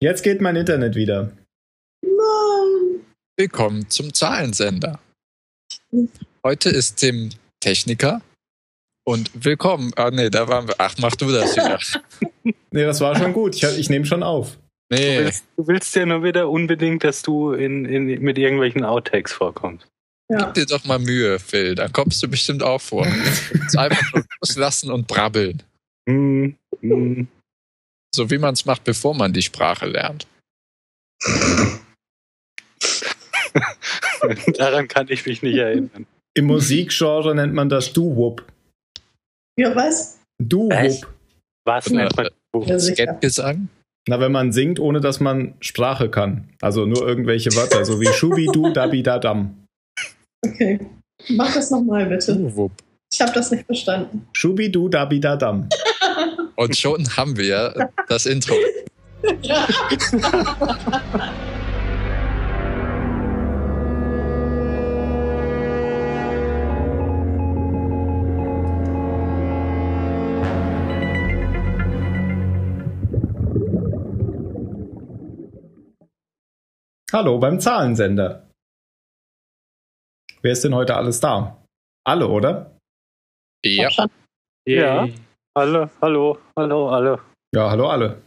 Jetzt geht mein Internet wieder. Nein. Willkommen zum Zahlensender. Heute ist Tim Techniker und willkommen. Ah nee, da waren wir. Ach, mach du das wieder. nee, das war schon gut. Ich, ich nehme schon auf. Nee. Du willst, du willst, ja nur wieder unbedingt, dass du in, in, mit irgendwelchen Outtakes vorkommst. Ja. Gib dir doch mal Mühe, Phil. Dann kommst du bestimmt auch vor. einfach nur loslassen und brabbeln. Mm, mm. So wie man es macht, bevor man die Sprache lernt. Daran kann ich mich nicht erinnern. Im Musikgenre nennt man das Do-Wop. Ja, was? Do-Wop. Was nennt man ja, Sketgesang? Na, wenn man singt, ohne dass man Sprache kann. Also nur irgendwelche Wörter, so wie Schubi-Du, Dabi-Da-Dam. Okay. Mach das nochmal, bitte. Ich habe das nicht verstanden. Schubi-Du, Dabi-Da-Dam. Und schon haben wir das Intro. Hallo beim Zahlensender. Wer ist denn heute alles da? Alle, oder? Ja. Ja. Alle, hallo, hallo, alle. Ja, hallo, alle.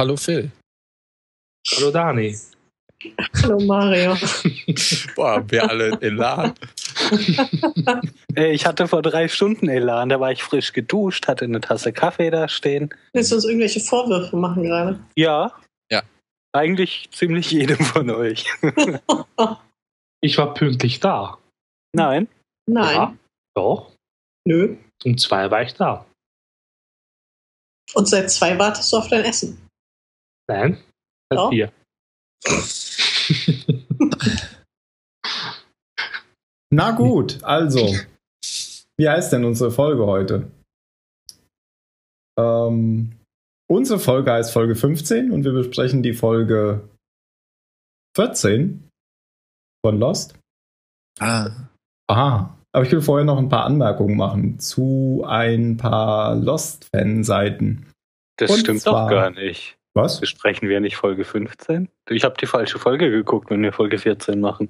Hallo, Phil. Hallo, Dani. Hallo, Mario. Boah, wir alle Elan. ich hatte vor drei Stunden Elan, da war ich frisch geduscht, hatte eine Tasse Kaffee da stehen. Willst du uns irgendwelche Vorwürfe machen gerade? Ja, eigentlich ziemlich jedem von euch. ich war pünktlich da. Nein. Nein. Ja, doch. Nö. Um zwei war ich da. Und seit zwei wartest du auf dein Essen? Nein, seit doch. vier. Na gut, also. Wie heißt denn unsere Folge heute? Ähm, Unsere Folge heißt Folge 15 und wir besprechen die Folge 14 von Lost. Ah. Aha. Aber ich will vorher noch ein paar Anmerkungen machen zu ein paar Lost-Fan-Seiten. Das und stimmt zwar, doch gar nicht. Was? Besprechen wir nicht Folge 15? Ich habe die falsche Folge geguckt, wenn wir Folge 14 machen.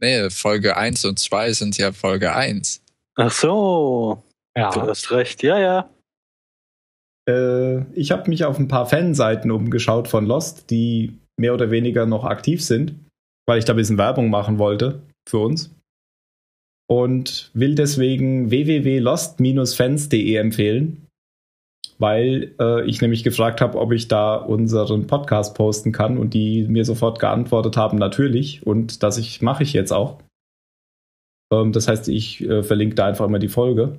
Nee, Folge 1 und 2 sind ja Folge 1. Ach so. Ja. Du hast recht. Ja, ja. Äh, ich habe mich auf ein paar Fanseiten umgeschaut von Lost, die mehr oder weniger noch aktiv sind, weil ich da ein bisschen Werbung machen wollte für uns. Und will deswegen www.lost-fans.de empfehlen, weil äh, ich nämlich gefragt habe, ob ich da unseren Podcast posten kann und die mir sofort geantwortet haben, natürlich. Und das ich mache ich jetzt auch. Ähm, das heißt, ich äh, verlinke da einfach immer die Folge.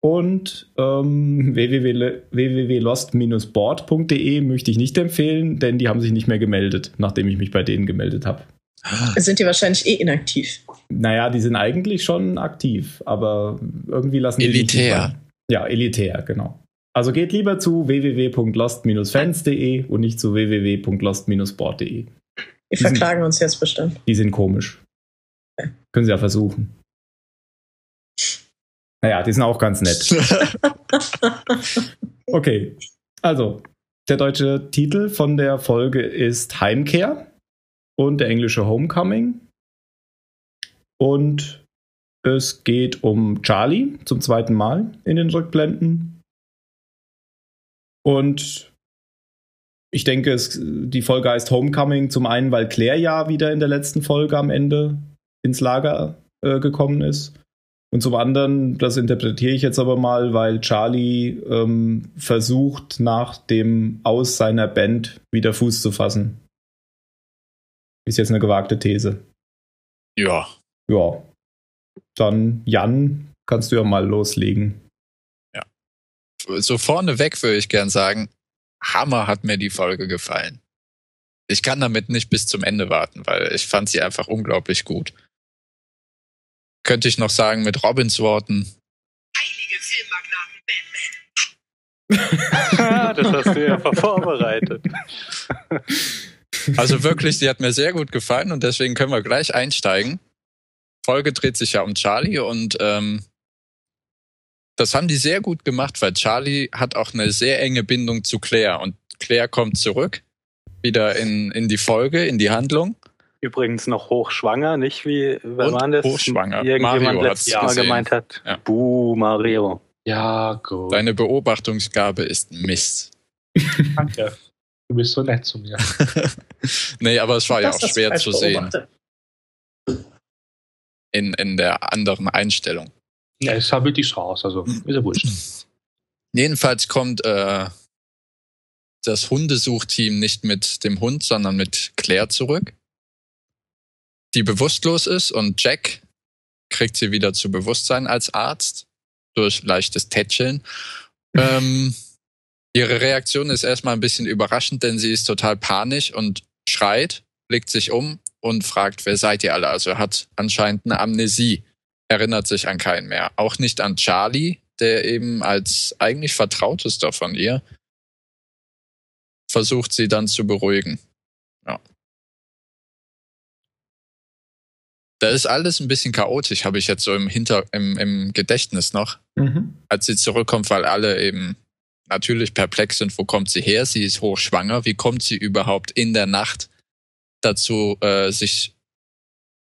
Und ähm, www.lost-board.de möchte ich nicht empfehlen, denn die haben sich nicht mehr gemeldet, nachdem ich mich bei denen gemeldet habe. Sind die wahrscheinlich eh inaktiv? Naja, die sind eigentlich schon aktiv, aber irgendwie lassen die Elitär. Ja, elitär, genau. Also geht lieber zu www.lost-fans.de und nicht zu www.lost-board.de. Die verklagen uns jetzt bestimmt. Die sind komisch. Okay. Können sie ja versuchen. Naja, die sind auch ganz nett. okay, also der deutsche Titel von der Folge ist Heimkehr und der englische Homecoming. Und es geht um Charlie zum zweiten Mal in den Rückblenden. Und ich denke, es, die Folge heißt Homecoming zum einen, weil Claire ja wieder in der letzten Folge am Ende ins Lager äh, gekommen ist. Und zum anderen, das interpretiere ich jetzt aber mal, weil Charlie ähm, versucht, nach dem Aus seiner Band wieder Fuß zu fassen. Ist jetzt eine gewagte These. Ja. Ja. Dann, Jan, kannst du ja mal loslegen. Ja. So vorneweg würde ich gern sagen, Hammer hat mir die Folge gefallen. Ich kann damit nicht bis zum Ende warten, weil ich fand sie einfach unglaublich gut könnte ich noch sagen mit Robins Worten. Heilige Filmmagnaten Batman. das hast du ja vorbereitet. Also wirklich, die hat mir sehr gut gefallen und deswegen können wir gleich einsteigen. Folge dreht sich ja um Charlie und ähm, das haben die sehr gut gemacht, weil Charlie hat auch eine sehr enge Bindung zu Claire und Claire kommt zurück, wieder in, in die Folge, in die Handlung. Übrigens noch hochschwanger, nicht wie, wer Und war das? hochschwanger. Irgendjemand Mario letztes gesehen. gemeint hat. Ja. Buh, Mario. Ja, gut. Deine Beobachtungsgabe ist Mist. Danke. Du bist so nett zu mir. nee, aber es war ja auch schwer zu sehen in, in der anderen Einstellung. Ja, es sah wirklich so aus, also ist ja wurscht. Jedenfalls kommt äh, das Hundesuchteam nicht mit dem Hund, sondern mit Claire zurück, die bewusstlos ist und Jack kriegt sie wieder zu Bewusstsein als Arzt durch leichtes Tätscheln. ähm, ihre Reaktion ist erstmal ein bisschen überraschend, denn sie ist total panisch und schreit, blickt sich um und fragt, wer seid ihr alle? Also hat anscheinend eine Amnesie, erinnert sich an keinen mehr. Auch nicht an Charlie, der eben als eigentlich Vertrautester von ihr versucht, sie dann zu beruhigen. Ja. Da ist alles ein bisschen chaotisch, habe ich jetzt so im Hinter, im, im Gedächtnis noch, Mhm. als sie zurückkommt, weil alle eben natürlich perplex sind, wo kommt sie her? Sie ist hochschwanger. Wie kommt sie überhaupt in der Nacht dazu, äh, sich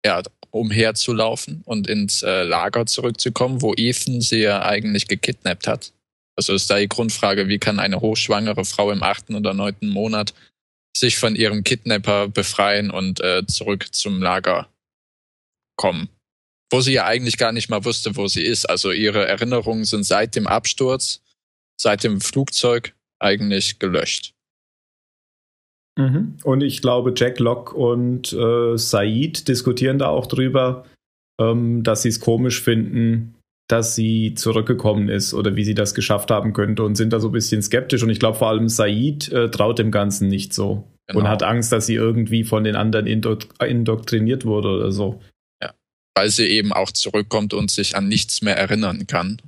ja, umherzulaufen und ins äh, Lager zurückzukommen, wo Ethan sie ja eigentlich gekidnappt hat? Also ist da die Grundfrage, wie kann eine hochschwangere Frau im achten oder neunten Monat sich von ihrem Kidnapper befreien und äh, zurück zum Lager kommen? Wo sie ja eigentlich gar nicht mal wusste, wo sie ist. Also ihre Erinnerungen sind seit dem Absturz, seit dem Flugzeug eigentlich gelöscht. Mhm. Und ich glaube, Jack Locke und äh, Said diskutieren da auch drüber, ähm, dass sie es komisch finden, dass sie zurückgekommen ist oder wie sie das geschafft haben könnte und sind da so ein bisschen skeptisch. Und ich glaube, vor allem Said äh, traut dem Ganzen nicht so Genau. und hat Angst, dass sie irgendwie von den anderen indo indoktriniert wurde oder so. weil sie eben auch zurückkommt und sich an nichts mehr erinnern kann.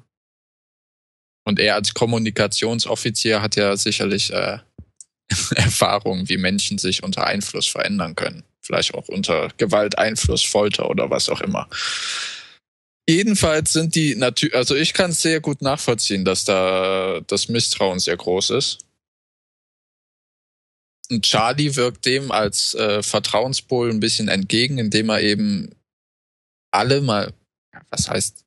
Und er als Kommunikationsoffizier hat ja sicherlich äh, Erfahrung, wie Menschen sich unter Einfluss verändern können. Vielleicht auch unter Gewalt, Einfluss, Folter oder was auch immer. Jedenfalls sind die natürlich, also ich kann es sehr gut nachvollziehen, dass da das Misstrauen sehr groß ist. Und Charlie wirkt dem als äh, Vertrauenspol ein bisschen entgegen, indem er eben alle mal, was heißt,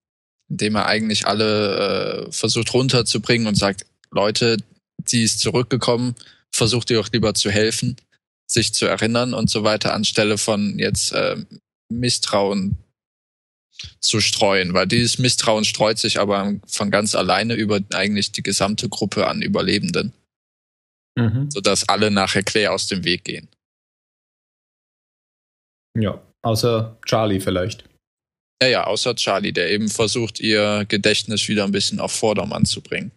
indem er eigentlich alle äh, versucht runterzubringen und sagt, Leute, die ist zurückgekommen, versucht ihr auch lieber zu helfen, sich zu erinnern und so weiter, anstelle von jetzt äh, Misstrauen zu streuen, weil dieses Misstrauen streut sich aber von ganz alleine über eigentlich die gesamte Gruppe an Überlebenden, Mhm. sodass alle nachher Claire aus dem Weg gehen. Ja, außer Charlie vielleicht. Ja, ja, außer Charlie, der eben versucht, ihr Gedächtnis wieder ein bisschen auf Vordermann zu bringen.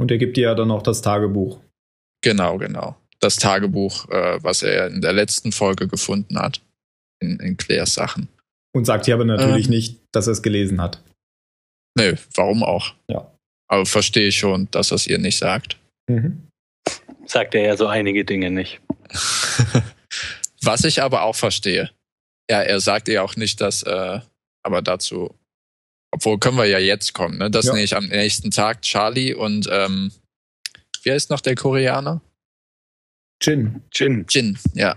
Und er gibt ihr ja dann noch das Tagebuch. Genau, genau. Das Tagebuch, äh, was er in der letzten Folge gefunden hat. In, in Claires Sachen. Und sagt ihr aber natürlich Ähm. nicht, dass er es gelesen hat. Nö, warum auch? Ja. Aber verstehe ich schon, dass er es ihr nicht sagt. Mhm. Sagt er ja so einige Dinge nicht. Was ich aber auch verstehe. Ja, er sagt ihr auch nicht, dass, äh, aber dazu, obwohl können wir ja jetzt kommen, ne? Dass Ja. nämlich am nächsten Tag Charlie und ähm, wie heißt noch der Koreaner? Jin. Jin. Jin, ja.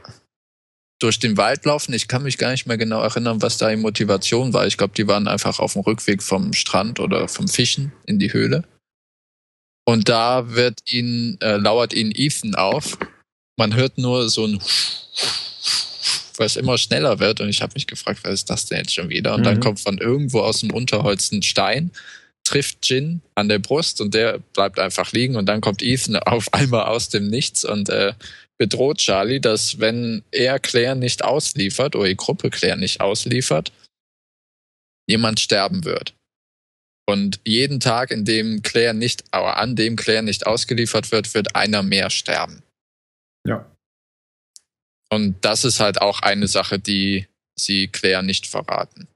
Durch den Wald laufen. Ich kann mich gar nicht mehr genau erinnern, was da die Motivation war. Ich glaube, die waren einfach auf dem Rückweg vom Strand oder vom Fischen in die Höhle. Und da wird ihn, äh, lauert ihn Ethan auf. Man hört nur so ein was immer schneller wird. Und ich habe mich gefragt, was ist das denn jetzt schon wieder? Und dann Mhm. kommt von irgendwo aus dem Unterholz ein Stein, trifft Jin an der Brust und der bleibt einfach liegen. Und dann kommt Ethan auf einmal aus dem Nichts und äh, bedroht Charlie, dass wenn er Claire nicht ausliefert oder die Gruppe Claire nicht ausliefert, jemand sterben wird. Und jeden Tag, in dem Claire nicht, aber an dem Claire nicht ausgeliefert wird, wird einer mehr sterben. Ja. Und das ist halt auch eine Sache, die sie Claire nicht verraten.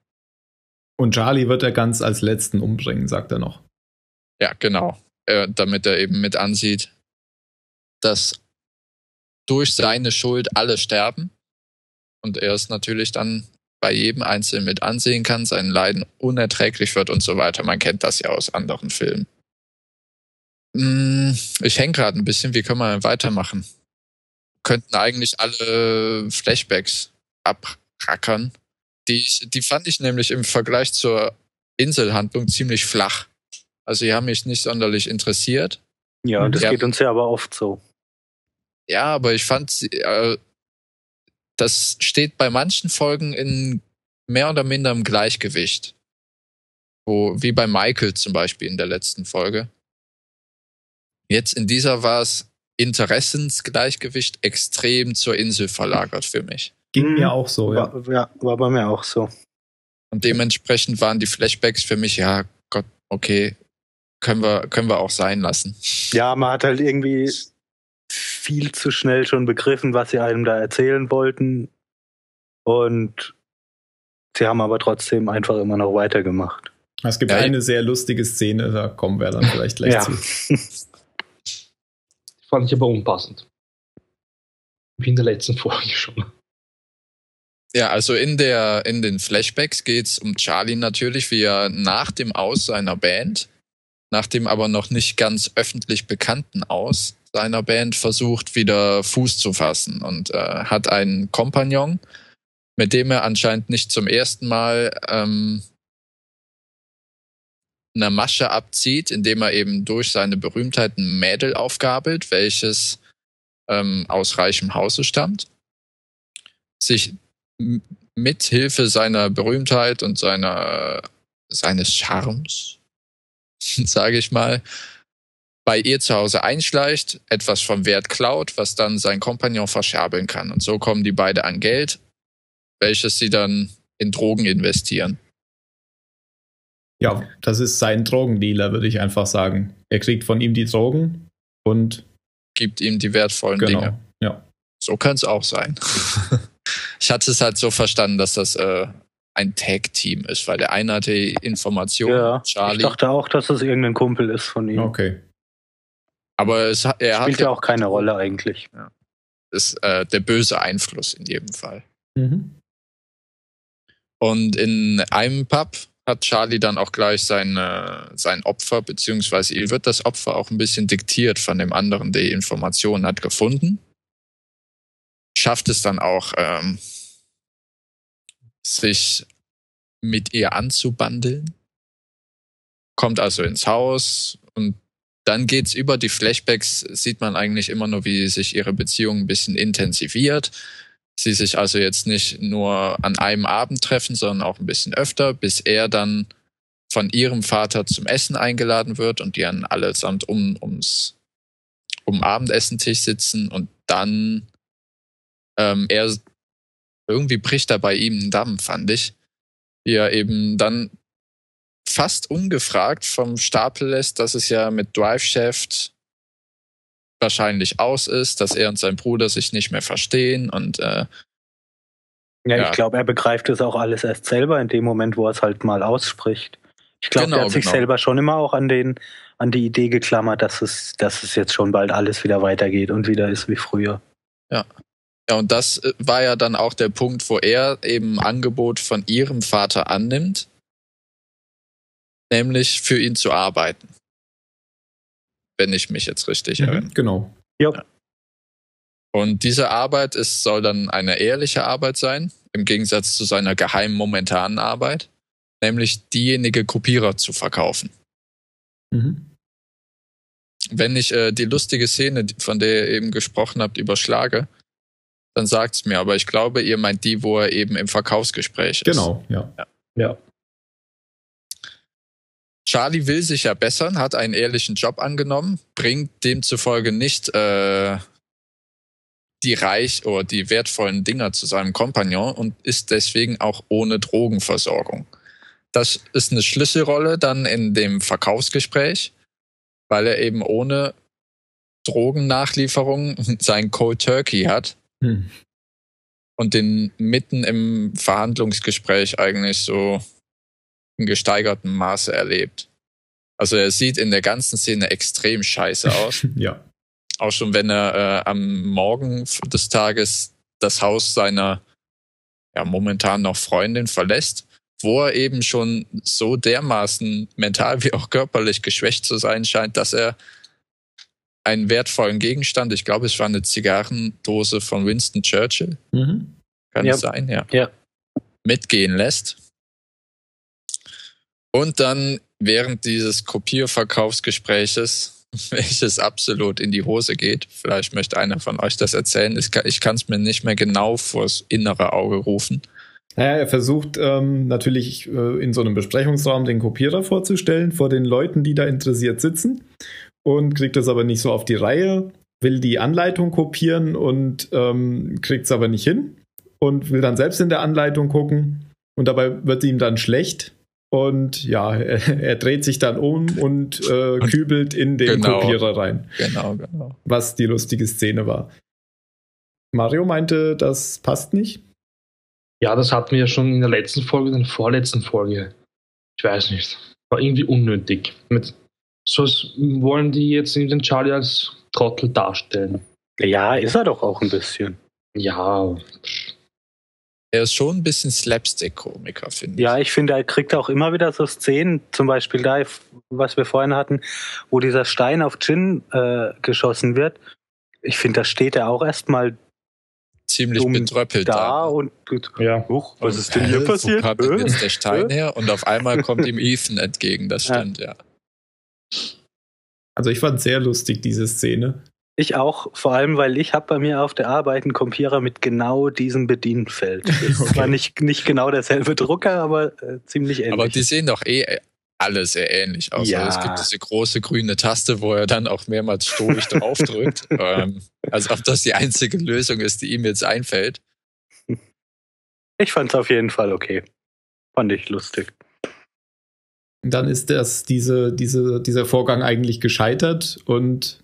Und Charlie wird er ganz als letzten umbringen, sagt er noch. Ja, genau. Äh, damit er eben mit ansieht, dass durch seine Schuld alle sterben. Und er es natürlich dann bei jedem Einzelnen mit ansehen kann, sein Leiden unerträglich wird und so weiter. Man kennt das ja aus anderen Filmen. Hm, Ich hänge gerade ein bisschen. Wie können wir weitermachen? Könnten eigentlich alle Flashbacks abrackern. Die, die fand ich nämlich im Vergleich zur Inselhandlung ziemlich flach. Also die haben mich nicht sonderlich interessiert. Ja, das Ja. geht uns ja aber oft so. Ja, aber ich fand, sie- äh, das steht bei manchen Folgen in mehr oder minder im Gleichgewicht. Wo, wie bei Michael zum Beispiel in der letzten Folge. Jetzt in dieser war es Interessensgleichgewicht extrem zur Insel verlagert für mich. Ging Mhm. mir auch so, ja. War, ja, war bei mir auch so. Und dementsprechend waren die Flashbacks für mich, ja, Gott, okay, können wir, können wir auch sein lassen. Ja, man hat halt irgendwie viel zu schnell schon begriffen, was sie einem da erzählen wollten. Und sie haben aber trotzdem einfach immer noch weitergemacht. Es gibt Ja, eine sehr lustige Szene, da kommen wir dann vielleicht gleich Ja. zu. Fand ich aber unpassend. Wie in der letzten Folge schon. Ja, also in der in den Flashbacks geht's um Charlie natürlich, wie er nach dem Aus seiner Band, nach dem aber noch nicht ganz öffentlich bekannten Aus seiner Band versucht, wieder Fuß zu fassen und äh, hat einen Kompagnon, mit dem er anscheinend nicht zum ersten Mal ähm, eine Masche abzieht, indem er eben durch seine Berühmtheit ein Mädel aufgabelt, welches ähm, aus reichem Hause stammt, sich mit Hilfe seiner Berühmtheit und seiner seines Charmes, sage ich mal, bei ihr zu Hause einschleicht, etwas vom Wert klaut, was dann sein Kompagnon verscherbeln kann. Und so kommen die beide an Geld, welches sie dann in Drogen investieren. Ja, das ist sein Drogendealer, würde ich einfach sagen. Er kriegt von ihm die Drogen und Gibt ihm die wertvollen Dinge. genau. Ja. So kann es auch sein. ich hatte es halt so verstanden, dass das äh, ein Tag-Team ist, weil der eine hatte die Informationen, Ja, ich Charlie, dachte auch, dass es irgendein Kumpel ist von ihm. Okay. aber es, hat- er Spielt hatte ja auch keine Rolle eigentlich. ist äh, der böse Einfluss in jedem Fall. Mhm. Und in einem Pub hat Charlie dann auch gleich sein, äh, sein Opfer, beziehungsweise ihm wird das Opfer auch ein bisschen diktiert von dem anderen, der die Informationen hat gefunden. Schafft es dann auch, ähm, sich mit ihr anzubandeln. Kommt also ins Haus und dann geht's über die Flashbacks, sieht man eigentlich immer nur, wie sich ihre Beziehung ein bisschen intensiviert sie sich also jetzt nicht nur an einem Abend treffen, sondern auch ein bisschen öfter, bis er dann von ihrem Vater zum Essen eingeladen wird und die dann allesamt um, ums, um Abendessentisch sitzen und dann ähm, er irgendwie bricht da bei ihm ein Damm, fand ich. Wie er eben dann fast ungefragt vom Stapel lässt, dass es ja mit Drive Shaft wahrscheinlich aus ist, dass er und sein Bruder sich nicht mehr verstehen und äh, Ja, Ja. ich glaube, er begreift es auch alles erst selber in dem Moment, wo er es halt mal ausspricht. Ich glaube, Genau, er hat sich genau. selber schon immer auch an den, an die Idee geklammert, dass es, dass es jetzt schon bald alles wieder weitergeht und wieder ist wie früher. Ja, und das äh, war ja dann auch der Punkt, wo er eben ein Angebot von ihrem Vater annimmt, nämlich für ihn zu arbeiten. Wenn ich mich jetzt richtig erinnere. Mhm. Genau. Und diese Arbeit ist, soll dann eine ehrliche Arbeit sein, im Gegensatz zu seiner geheimen momentanen Arbeit, nämlich diejenige Kopierer zu verkaufen. Mhm. Wenn ich äh, die lustige Szene, von der ihr eben gesprochen habt, überschlage, dann sagt's mir, aber ich glaube, ihr meint die, wo er eben im Verkaufsgespräch ist. Genau, ja. Ja. Charlie will sich ja bessern, hat einen ehrlichen Job angenommen, bringt demzufolge nicht äh, die reich oder die wertvollen Dinger zu seinem Kompagnon und ist deswegen auch ohne Drogenversorgung. Das ist eine Schlüsselrolle dann in dem Verkaufsgespräch, weil er eben ohne Drogennachlieferung sein Cold Turkey hat Hm. und den mitten im Verhandlungsgespräch eigentlich so in gesteigertem Maße erlebt. Also er sieht in der ganzen Szene extrem scheiße aus. Ja. Auch schon wenn er äh, am Morgen des Tages das Haus seiner ja momentan noch Freundin verlässt, wo er eben schon so dermaßen mental wie auch körperlich geschwächt zu sein scheint, dass er einen wertvollen Gegenstand, ich glaube, es war eine Zigarrendose von Winston Churchill, Mhm. kann Ja. es sein, ja. Ja. Mitgehen lässt. Und dann während dieses Kopierverkaufsgespräches, welches absolut in die Hose geht, vielleicht möchte einer von euch das erzählen, ich kann- es mir nicht mehr genau vors innere Auge rufen. Naja, er versucht ähm, natürlich äh, in so einem Besprechungsraum den Kopierer vorzustellen vor den Leuten, die da interessiert sitzen und kriegt das aber nicht so auf die Reihe, will die Anleitung kopieren und ähm, kriegt es aber nicht hin und will dann selbst in der Anleitung gucken und dabei wird ihm dann schlecht und ja, er, er dreht sich dann um und äh, kübelt in den Genau. Kopierer rein, Genau, genau. was die lustige Szene war. Mario meinte, das passt nicht. Ja, das hatten wir ja schon in der letzten Folge, in der vorletzten Folge. Ich weiß nicht. War irgendwie unnötig. Mit, so wollen die jetzt den Charlie als Trottel darstellen. Ja, ist er doch auch ein bisschen. Ja, Er ist schon ein bisschen Slapstick-Komiker, finde ich. Ja, ich finde, er kriegt auch immer wieder so Szenen, zum Beispiel da, was wir vorhin hatten, wo dieser Stein auf Jin äh, geschossen wird. Ich finde, da steht er auch erstmal Ziemlich betröppelt da da. und ja. Huch, was Und, ist denn hier passiert? Wo kam denn jetzt der Stein her? Und auf einmal kommt ihm Ethan entgegen, das Ja. stimmt, ja. Also ich fand sehr lustig diese Szene. Ich auch, vor allem, weil ich habe bei mir auf der Arbeit einen Kopierer mit genau diesem Bedienfeld. Das Okay. zwar nicht, nicht genau derselbe Drucker, aber äh, ziemlich ähnlich. Aber die sehen doch eh alle sehr ähnlich aus. Ja. Also es gibt diese große grüne Taste, wo er dann auch mehrmals stoisch draufdrückt. ähm, als ob das die einzige Lösung ist, die ihm jetzt einfällt. ich fand es auf jeden Fall okay. Fand ich lustig. dann ist das, diese, diese, dieser Vorgang eigentlich gescheitert und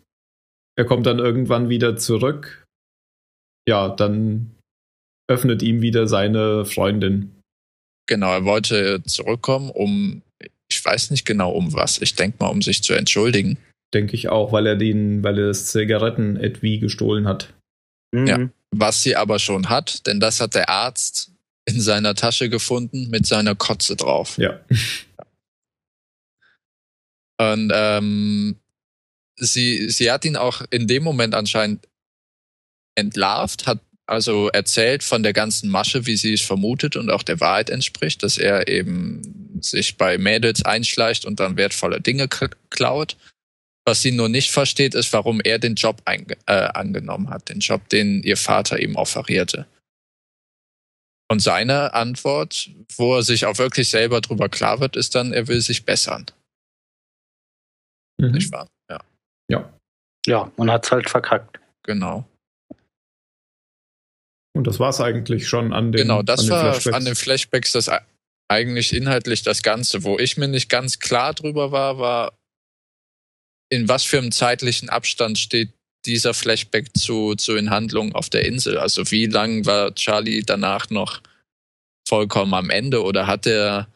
er kommt dann irgendwann wieder zurück. Ja, dann öffnet ihm wieder seine Freundin. Genau, er wollte zurückkommen, um, ich weiß nicht genau um was. Ich denke mal, um sich zu entschuldigen. Denke ich auch, weil er den, weil er das Zigaretten-Etui gestohlen hat. Mhm. Ja. Was sie aber schon hat, denn das hat der Arzt in seiner Tasche gefunden mit seiner Kotze drauf. Ja. Und ähm, sie, sie hat ihn auch in dem Moment anscheinend entlarvt, hat also erzählt von der ganzen Masche, wie sie es vermutet und auch der Wahrheit entspricht, dass er eben sich bei Mädels einschleicht und dann wertvolle Dinge klaut. Was sie nur nicht versteht, ist, warum er den Job äh, angenommen hat, den Job, den ihr Vater ihm offerierte. Und seine Antwort, wo er sich auch wirklich selber drüber klar wird, ist dann, er will sich bessern. Mhm. Nicht wahr? Ja, Ja. Und hat's halt verkackt. genau. Und das war es eigentlich schon an den Genau, das an den war Flashbacks. an den Flashbacks das eigentlich inhaltlich das Ganze. Wo ich mir nicht ganz klar drüber war, war, in was für einem zeitlichen Abstand steht dieser Flashback zu, zu den Handlungen auf der Insel? Also wie lang war Charlie danach noch vollkommen am Ende oder hat er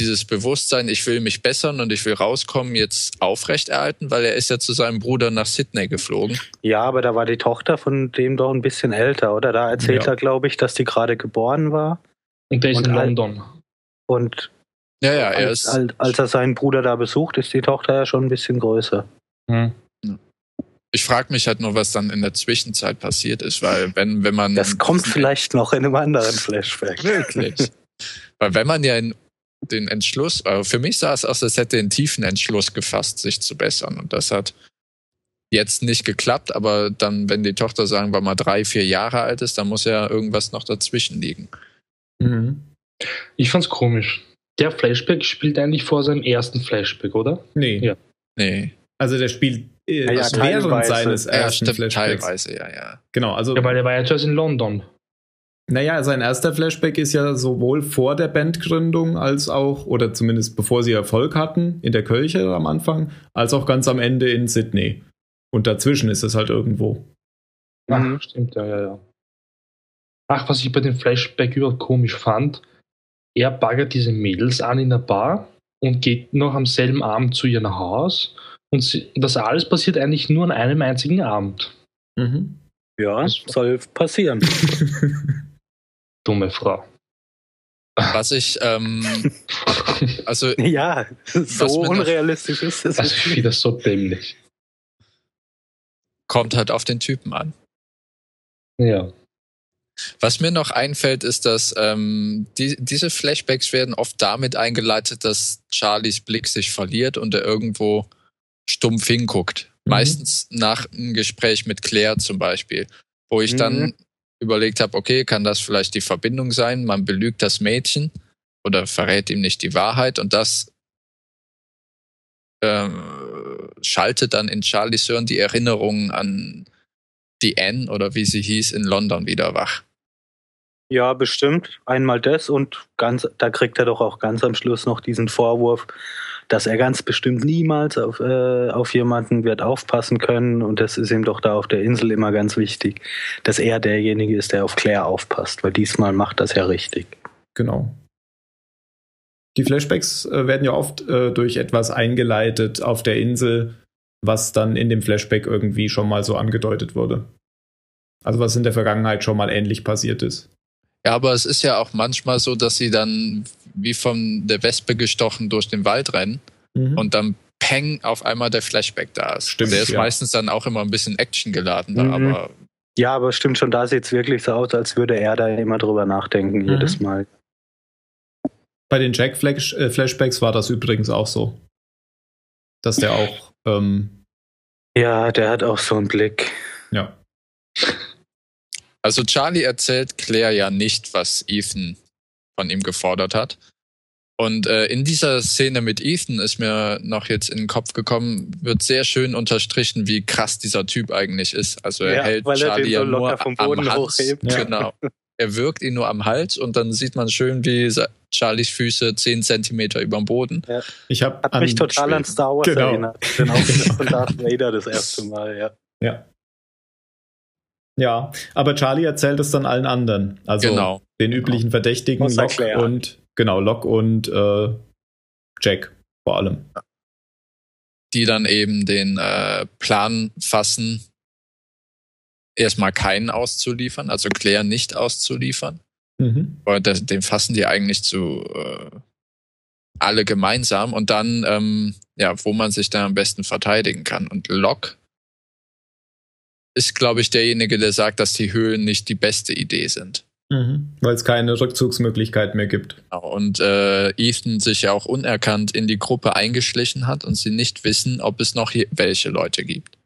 dieses Bewusstsein, ich will mich bessern und ich will rauskommen, jetzt aufrechterhalten, weil er ist ja zu seinem Bruder nach Sydney geflogen. Ja, aber da war die Tochter von dem doch ein bisschen älter, oder? Da erzählt Ja. er, glaube ich, dass die gerade geboren war. Und der ist Und in London. Und Ja, ja, er als, ist. als, als er seinen Bruder da besucht, ist die Tochter ja schon ein bisschen größer. Hm. Ich frage mich halt nur, was dann in der Zwischenzeit passiert ist, weil wenn, wenn man. Das kommt vielleicht noch in einem anderen Flashback. Wirklich. weil wenn man ja in den Entschluss, äh, für mich sah es aus, als hätte er einen tiefen Entschluss gefasst, sich zu bessern. Und das hat jetzt nicht geklappt, aber dann, wenn die Tochter, sagen wir mal, drei, vier Jahre alt ist, dann muss ja irgendwas noch dazwischen liegen. Mhm. Ich fand's komisch. Der Flashback spielt eigentlich vor seinem ersten Flashback, oder? Nee. Ja. Nee. Also der spielt äh, Ja, ja, während teilweise. seines ersten Flashbacks. teilweise, ja, ja. Genau, also Ja, weil er war ja zuerst in London. Naja, sein erster Flashback ist ja sowohl vor der Bandgründung als auch, oder zumindest bevor sie Erfolg hatten, in der Kirche am Anfang, als auch ganz am Ende in Sydney. Und dazwischen ist es halt irgendwo. Mhm. Ach, stimmt, ja, ja, ja. Ach, was ich bei dem Flashback überhaupt komisch fand, er baggert diese Mädels an in der Bar und geht noch am selben Abend zu ihr nach Haus. Und sie, das alles passiert eigentlich nur an einem einzigen Abend. Mhm. Ja, soll passieren. Dumme Frau. Was ich, ähm, also Ja, so mir noch- unrealistisch ist es. Also ich finde das so dämlich. kommt halt auf den Typen an. Ja. Was mir noch einfällt, ist, dass ähm, die, diese Flashbacks werden oft damit eingeleitet, dass Charlies Blick sich verliert und er irgendwo stumpf hinguckt. Mhm. Meistens nach einem Gespräch mit Claire zum Beispiel, wo ich Mhm. dann überlegt habe, okay, kann das vielleicht die Verbindung sein? Man belügt das Mädchen oder verrät ihm nicht die Wahrheit und das ähm, schaltet dann in Charlies Hirn die Erinnerungen an die Anne oder wie sie hieß in London wieder wach. Ja, bestimmt. Einmal das und ganz, da kriegt er doch auch ganz am Schluss noch diesen Vorwurf, dass er ganz bestimmt niemals auf, äh, auf jemanden wird aufpassen können und das ist ihm doch da auf der Insel immer ganz wichtig, dass er derjenige ist, der auf Claire aufpasst, weil diesmal macht das ja richtig. Genau. Die Flashbacks äh, werden ja oft äh, durch etwas eingeleitet auf der Insel, was dann in dem Flashback irgendwie schon mal so angedeutet wurde. Also was in der Vergangenheit schon mal ähnlich passiert ist. Ja, aber es ist ja auch manchmal so, dass sie dann wie von der Wespe gestochen durch den Wald rennen Mhm. und dann peng auf einmal der Flashback da ist. Stimmt, der ist ja. meistens dann auch immer ein bisschen actiongeladener, Mhm. aber Ja, aber stimmt schon, da sieht es wirklich so aus, als würde er da immer drüber nachdenken, Mhm. jedes Mal. Bei den Jack Flash äh, Flashbacks war das übrigens auch so. Dass der auch, ähm, Ja, der hat auch so einen Blick. ja. Also Charlie erzählt Claire ja nicht, was Ethan von ihm gefordert hat. Und äh, in dieser Szene mit Ethan ist mir noch jetzt in den Kopf gekommen, wird sehr schön unterstrichen, wie krass dieser Typ eigentlich ist. Also er Ja, hält weil er Charlie den ja so locker nur vom am Boden Hals. hochhebt. Ja. Genau. Er wirkt ihn nur am Hals und dann sieht man schön, wie Charlies Füße zehn Zentimeter über dem Boden. Ich habe Hat mich total an Star Wars Genau. erinnert. Den Auftritt von Darth Vader das erste Mal, ja. Ja. Ja, aber Charlie erzählt es dann allen anderen. Also Genau. den üblichen Verdächtigen, Außer Locke Claire. und genau, Locke und äh, Jack vor allem. die dann eben den äh, Plan fassen, erstmal keinen auszuliefern, also Claire nicht auszuliefern. Mhm. Das, den fassen die eigentlich zu äh, alle gemeinsam und dann, ähm, ja, wo man sich dann am besten verteidigen kann. Und Locke ist, glaube ich, derjenige, der sagt, dass die Höhlen nicht die beste Idee sind. Mhm. Weil es keine Rückzugsmöglichkeit mehr gibt. Genau. Und äh, Ethan sich ja auch unerkannt in die Gruppe eingeschlichen hat und sie nicht wissen, ob es noch welche Leute gibt,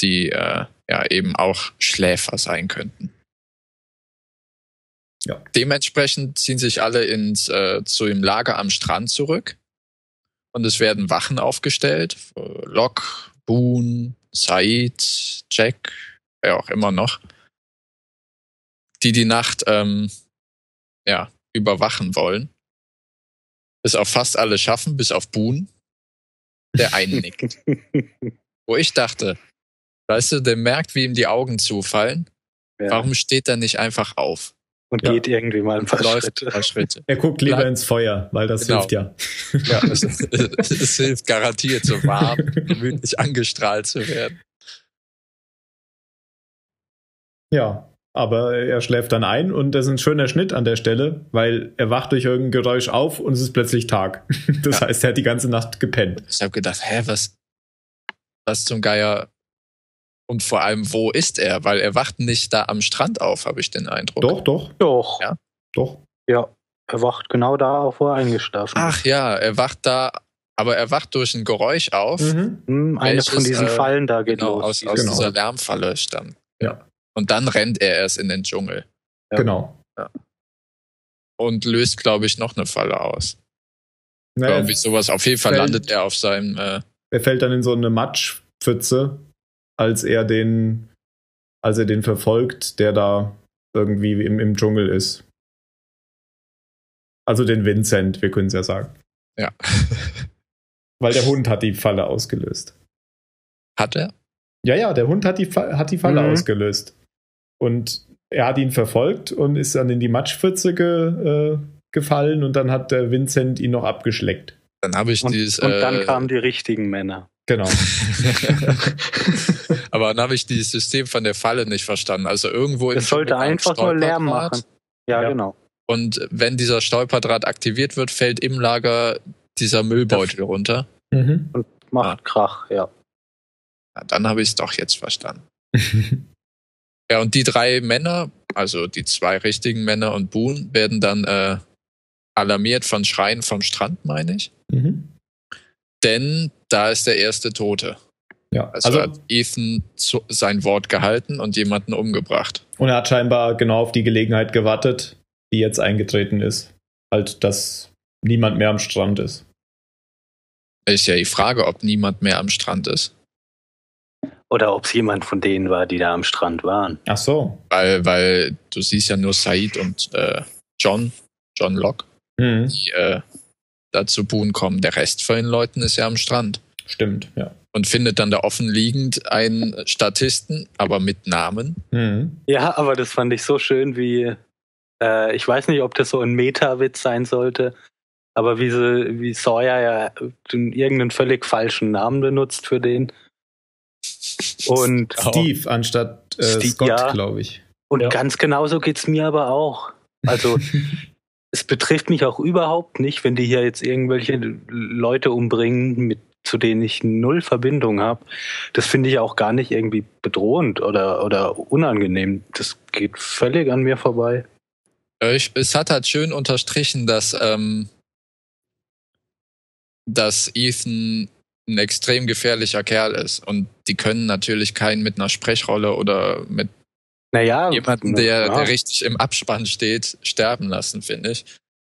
die äh, ja eben auch Schläfer sein könnten. Ja. Dementsprechend ziehen sich alle ins äh, zu dem Lager am Strand zurück und es werden Wachen aufgestellt. Äh, Locke, Boone, Said, Jack, wer auch immer noch, die die Nacht ähm, ja, überwachen wollen. Es auch fast alle schaffen, bis auf Boone, der einnickt. Wo ich dachte, weißt du, der merkt, wie ihm die Augen zufallen. Ja. Warum steht er nicht einfach auf? Und Ja. geht irgendwie mal ein paar Schritte. ein paar Schritte. Er guckt lieber Bleib- ins Feuer, weil das Genau. hilft ja. Ja, es, es, es hilft garantiert, so warm, gemütlich angestrahlt zu werden. Ja, aber er schläft dann ein und das ist ein schöner Schnitt an der Stelle, weil er wacht durch irgendein Geräusch auf und es ist plötzlich Tag. Das Ja. heißt, er hat die ganze Nacht gepennt. Ich habe gedacht, hä, was, was zum Geier? Und vor allem, wo ist er? Weil er wacht nicht da am Strand auf, habe ich den Eindruck. Doch, doch, Doch. Ja. doch. Ja. Er wacht genau da auf, wo er eingeschlafen ist. Ach ja, er wacht da, aber er wacht durch ein Geräusch auf. Mhm. Hm, eine Welches, von diesen äh, Fallen da geht Genau, los. aus, aus Genau. dieser Lärmfalle stammt. Ja. Und dann rennt er erst in den Dschungel Ja. Genau. und löst, glaube ich, noch eine Falle aus. Naja, Irgendwie sowas. Auf jeden Fall fällt- landet er auf seinem. Äh, er fällt dann in so eine Matschpfütze, als er den, als er den verfolgt, der da irgendwie im, im Dschungel ist. Also den Vincent, wir können es ja sagen. ja. Weil der Hund hat die Falle ausgelöst. Hat er? Ja, ja, der Hund hat die, Fa hat die Falle Mhm. ausgelöst. Und er hat ihn verfolgt und ist dann in die Matschpfütze ge, äh, gefallen und dann hat der Vincent ihn noch abgeschleckt. Dann habe ich Und, dieses. und dann äh, kamen die richtigen Männer. Genau. aber dann habe ich dieses System von der Falle nicht verstanden. Also irgendwo im Es sollte einfach nur Lärm machen. Ja, Ja. genau. Und wenn dieser Stolperdraht aktiviert wird, fällt im Lager dieser Müllbeutel runter. Mhm. Macht Krach, ja. Na, dann habe ich es doch jetzt verstanden. Ja, und die drei Männer, also die zwei richtigen Männer und Boone, werden dann äh, alarmiert von Schreien vom Strand, meine ich. mhm. Denn da ist der erste Tote. Ja, Also, also, hat Ethan zu, sein Wort gehalten und jemanden umgebracht. und er hat scheinbar genau auf die Gelegenheit gewartet, die jetzt eingetreten ist. Halt, dass niemand mehr am Strand ist. Ist ja die Frage, ob niemand mehr am Strand ist. Oder ob es jemand von denen war, die da am Strand waren. Ach so. Weil, weil du siehst ja nur Said und äh, John, John Locke, Mhm. die äh, da zu Boone kommen. Der Rest von den Leuten ist ja am Strand. Stimmt, ja. Und findet dann da offen liegend einen Statisten, aber mit Namen. Mhm. Ja, aber das fand ich so schön, wie äh, ich weiß nicht, ob das so ein Meta-Witz sein sollte, aber wie, sie, wie Sawyer ja den, irgendeinen völlig falschen Namen benutzt für den. Und, Steve anstatt äh, Steve, Scott, ja. glaube ich. und Ja. ganz genauso geht's mir aber auch. Also es betrifft mich auch überhaupt nicht, wenn die hier jetzt irgendwelche Leute umbringen, mit, zu denen ich null Verbindung habe. Das finde ich auch gar nicht irgendwie bedrohend oder, oder unangenehm. Das geht völlig an mir vorbei. Äh, Ich, es hat halt schön unterstrichen, dass, ähm, dass Ethan ein extrem gefährlicher Kerl ist. Und die können natürlich keinen mit einer Sprechrolle oder mit Naja, jemandem, der, ja. der richtig im Abspann steht, sterben lassen, finde ich.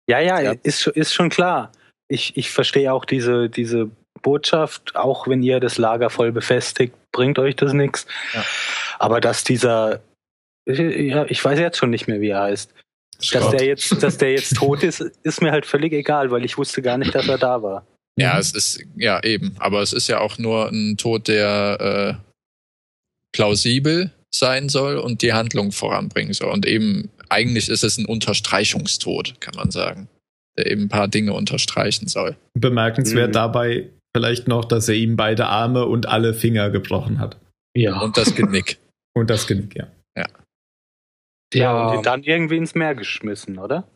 ja, ja, Ja. Ist, schon- ist schon klar. Ich, ich verstehe auch diese, diese Botschaft, auch wenn ihr das Lager voll befestigt, bringt euch das nichts. Ja. Aber dass dieser, ja, ich weiß jetzt schon nicht mehr, wie er heißt. Dass der, jetzt, dass der jetzt tot ist, ist mir halt völlig egal, weil ich wusste gar nicht, dass er da war. Ja, es ist, ja, eben. Aber es ist ja auch nur ein Tod, der äh, plausibel sein soll und die Handlung voranbringen soll. Und eben, eigentlich ist es ein Unterstreichungstod, kann man sagen. Der eben ein paar Dinge unterstreichen soll. Bemerkenswert Mhm. dabei vielleicht noch, dass er ihm beide Arme und alle Finger gebrochen hat. Ja. Und das Genick. Und das Genick, ja. Ja, und der, ihn dann irgendwie ins Meer geschmissen, oder?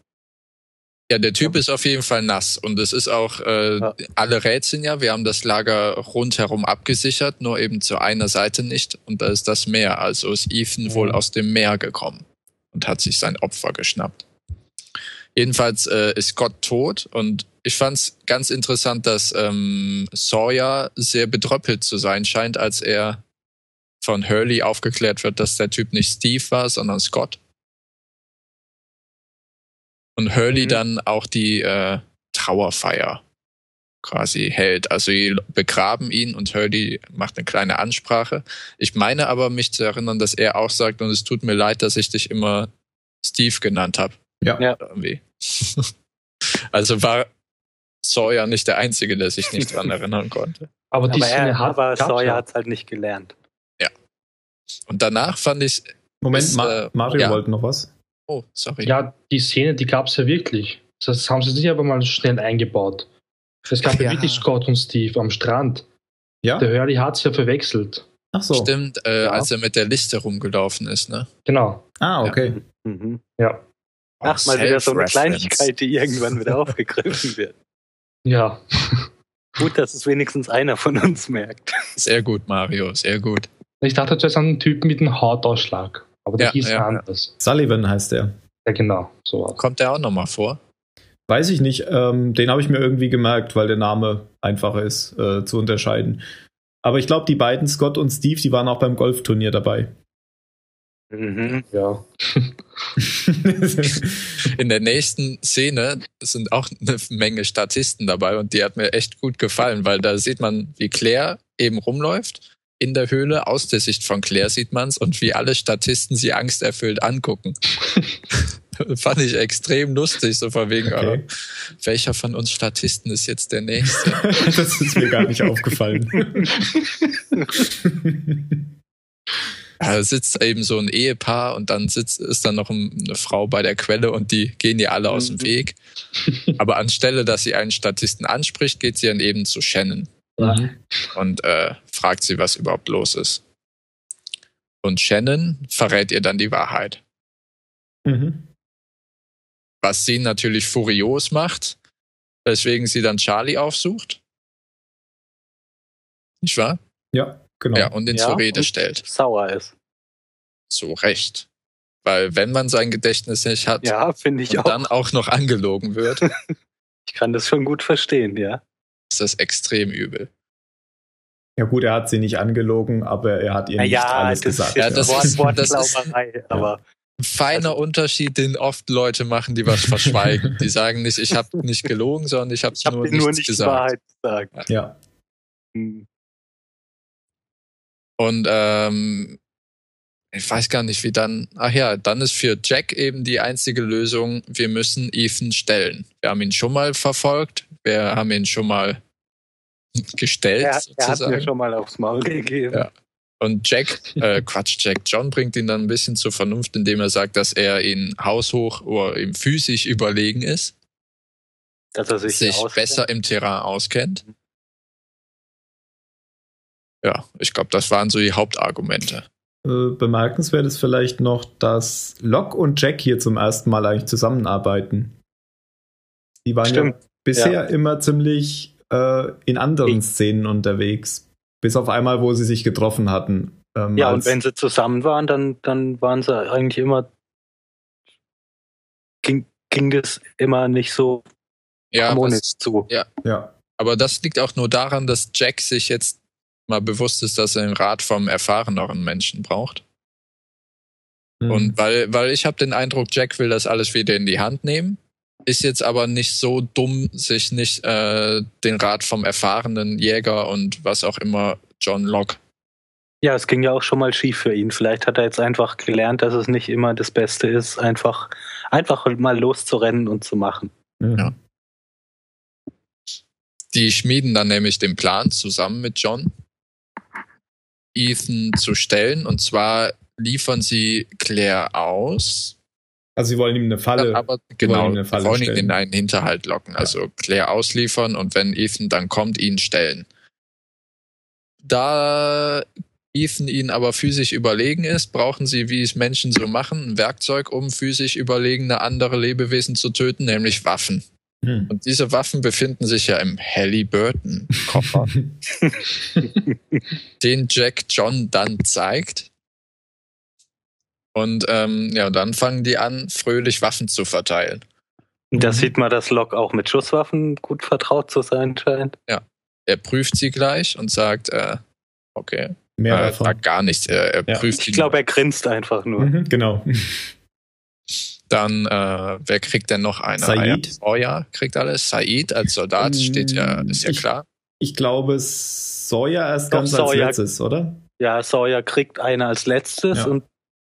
Ja, der Typ ist auf jeden Fall nass und es ist auch, äh, Ja. alle rätseln ja, wir haben das Lager rundherum abgesichert, nur eben zu einer Seite nicht und da ist das Meer, also ist Ethan wohl aus dem Meer gekommen und hat sich sein Opfer geschnappt. Jedenfalls äh, ist Scott tot und ich fand's ganz interessant, dass ähm, Sawyer sehr bedröppelt zu sein scheint, als er von Hurley aufgeklärt wird, dass der Typ nicht Steve war, sondern Scott. Und Hurley Mhm. dann auch die äh, Trauerfeier quasi hält. Also sie begraben ihn und Hurley macht eine kleine Ansprache. Ich meine aber mich zu erinnern, dass er auch sagt, und es tut mir leid, dass ich dich immer Steve genannt habe. Ja. Ja. Irgendwie. also war Sawyer nicht der Einzige, der sich nicht dran erinnern konnte. aber die Aber, er, hat, aber Sawyer ja. hat es halt nicht gelernt. Und danach fand ich, Moment, Ist, Ma äh, Mario ja. wollte noch was. Oh, sorry. Ja, die Szene, die gab es ja wirklich. Das haben sie nicht aber mal schnell eingebaut. Es gab ja ja. wirklich Scott und Steve am Strand. Ja? Der Hurley hat es ja verwechselt. Ach so. Stimmt, äh, Ja. als er mit der Liste rumgelaufen ist, ne? Genau. Ah, okay. Mhm. Ja. Ach, mal wieder so eine. Kleinigkeit, die irgendwann wieder aufgegriffen wird. Ja. Gut, dass es wenigstens einer von uns merkt. Sehr gut, Mario, sehr gut. Ich dachte zuerst an einen Typen mit einem Hautausschlag. Aber der Ja, hieß ja, anders. Sullivan heißt er. Ja, genau. So war's. Kommt der auch nochmal vor? Weiß ich nicht. Ähm, den habe ich mir irgendwie gemerkt, weil der Name einfacher ist äh, zu unterscheiden. Aber ich glaube, die beiden, Scott und Steve, die waren auch beim Golfturnier dabei. Mhm. Ja. In der nächsten Szene sind auch eine Menge Statisten dabei und die hat mir echt gut gefallen, weil da sieht man, wie Claire eben rumläuft in der Höhle. Aus der Sicht von Claire sieht man's und wie alle Statisten sie angsterfüllt angucken. Fand ich extrem lustig, so von wegen, Okay. äh, welcher von uns Statisten ist jetzt der Nächste? das ist mir gar nicht aufgefallen. Da sitzt eben so ein Ehepaar und dann sitzt, ist dann noch eine Frau bei der Quelle und die gehen ihr alle aus dem Mhm. Weg. Aber anstelle, dass sie einen Statisten anspricht, geht sie dann eben zu Shannon Mhm. und äh, fragt sie, was überhaupt los ist. Und Shannon verrät ihr dann die Wahrheit. Mhm. Was sie natürlich furios macht, weswegen sie dann Charlie aufsucht. Nicht wahr? Ja, genau. Ja, und ihn Ja, zur Rede stellt. Sauer ist. Zu Recht. Weil wenn man sein Gedächtnis nicht hat Ja, und auch. dann auch noch angelogen wird, Ich kann das schon gut verstehen, ja. Ist das extrem übel. Ja gut, er hat sie nicht angelogen, aber er hat ihr nicht alles gesagt. Ja, das ist- Wort, das ist- aber Ein feiner Unterschied, den oft Leute machen, die was verschweigen. Die sagen nicht, ich habe nicht gelogen, sondern ich habe ich habe nur, nur nichts nicht die gesagt. Wahrheit gesagt. ja. Hm. Und ähm, ich weiß gar nicht, wie dann. Ach ja, dann ist für Jack eben die einzige Lösung, wir müssen Ethan stellen. Wir haben ihn schon mal verfolgt, wir haben ihn schon mal gestellt, Er, er hat mir schon mal aufs Maul gegeben. Ja. Und Jack, äh, Quatsch, Jack, John bringt ihn dann ein bisschen zur Vernunft, indem er sagt, dass er ihn haushoch oder ihm physisch überlegen ist, Dass er sich, sich besser im Terrain auskennt. Ja, ich glaube, das waren so die Hauptargumente. Äh, bemerkenswert ist vielleicht noch, dass Locke und Jack hier zum ersten Mal eigentlich zusammenarbeiten. Die waren Stimmt. ja bisher immer ziemlich äh, in anderen Ich- Szenen unterwegs. Bis auf einmal, wo sie sich getroffen hatten. Ähm, Ja, und wenn sie zusammen waren, dann, dann waren sie eigentlich immer. Ging, ging das immer nicht so Ja, harmonisch was, zu. ja. aber das liegt auch nur daran, dass Jack sich jetzt mal bewusst ist, dass er den Rat vom erfahreneren Menschen braucht. Hm. Und weil, weil ich habe den Eindruck, Jack will das alles wieder in die Hand nehmen, ist jetzt aber nicht so dumm, sich nicht äh, den Rat vom erfahrenen Jäger und was auch immer John Locke. Ja, es ging ja auch schon mal schief für ihn. Vielleicht hat er jetzt einfach gelernt, dass es nicht immer das Beste ist, einfach, einfach mal loszurennen und zu machen. Mhm. Ja. Die schmieden dann nämlich den Plan zusammen mit John, Ethan zu stellen. Und zwar liefern sie Claire aus, Also sie wollen ihm eine Falle. aber genau, wollen Falle wollen ihn stellen. in einen Hinterhalt locken. Also Claire ausliefern und wenn Ethan dann kommt, ihn stellen. Da Ethan ihnen aber physisch überlegen ist, brauchen sie, wie es Menschen so machen, ein Werkzeug, um physisch überlegene andere Lebewesen zu töten, nämlich Waffen. Hm. Und diese Waffen befinden sich ja im Halliburton-Koffer, den Jack John dann zeigt. Und ähm, ja, dann fangen die an, fröhlich Waffen zu verteilen. Da Mhm. sieht man, dass Locke auch mit Schusswaffen gut vertraut zu sein scheint. Er prüft sie gleich und sagt, äh, okay, Mehr er davon. sagt gar nichts. Er, er Ja. prüft Ich glaube, er grinst einfach nur. Mhm, genau. Dann, äh, wer kriegt denn noch eine? Said. Sawyer kriegt alles. Said als Soldat Ähm, steht ja, ist ja ich- klar. Ich glaube, Sawyer erst ganz als Sawyer- letztes, oder? Ja, Sawyer kriegt eine als letztes Ja. und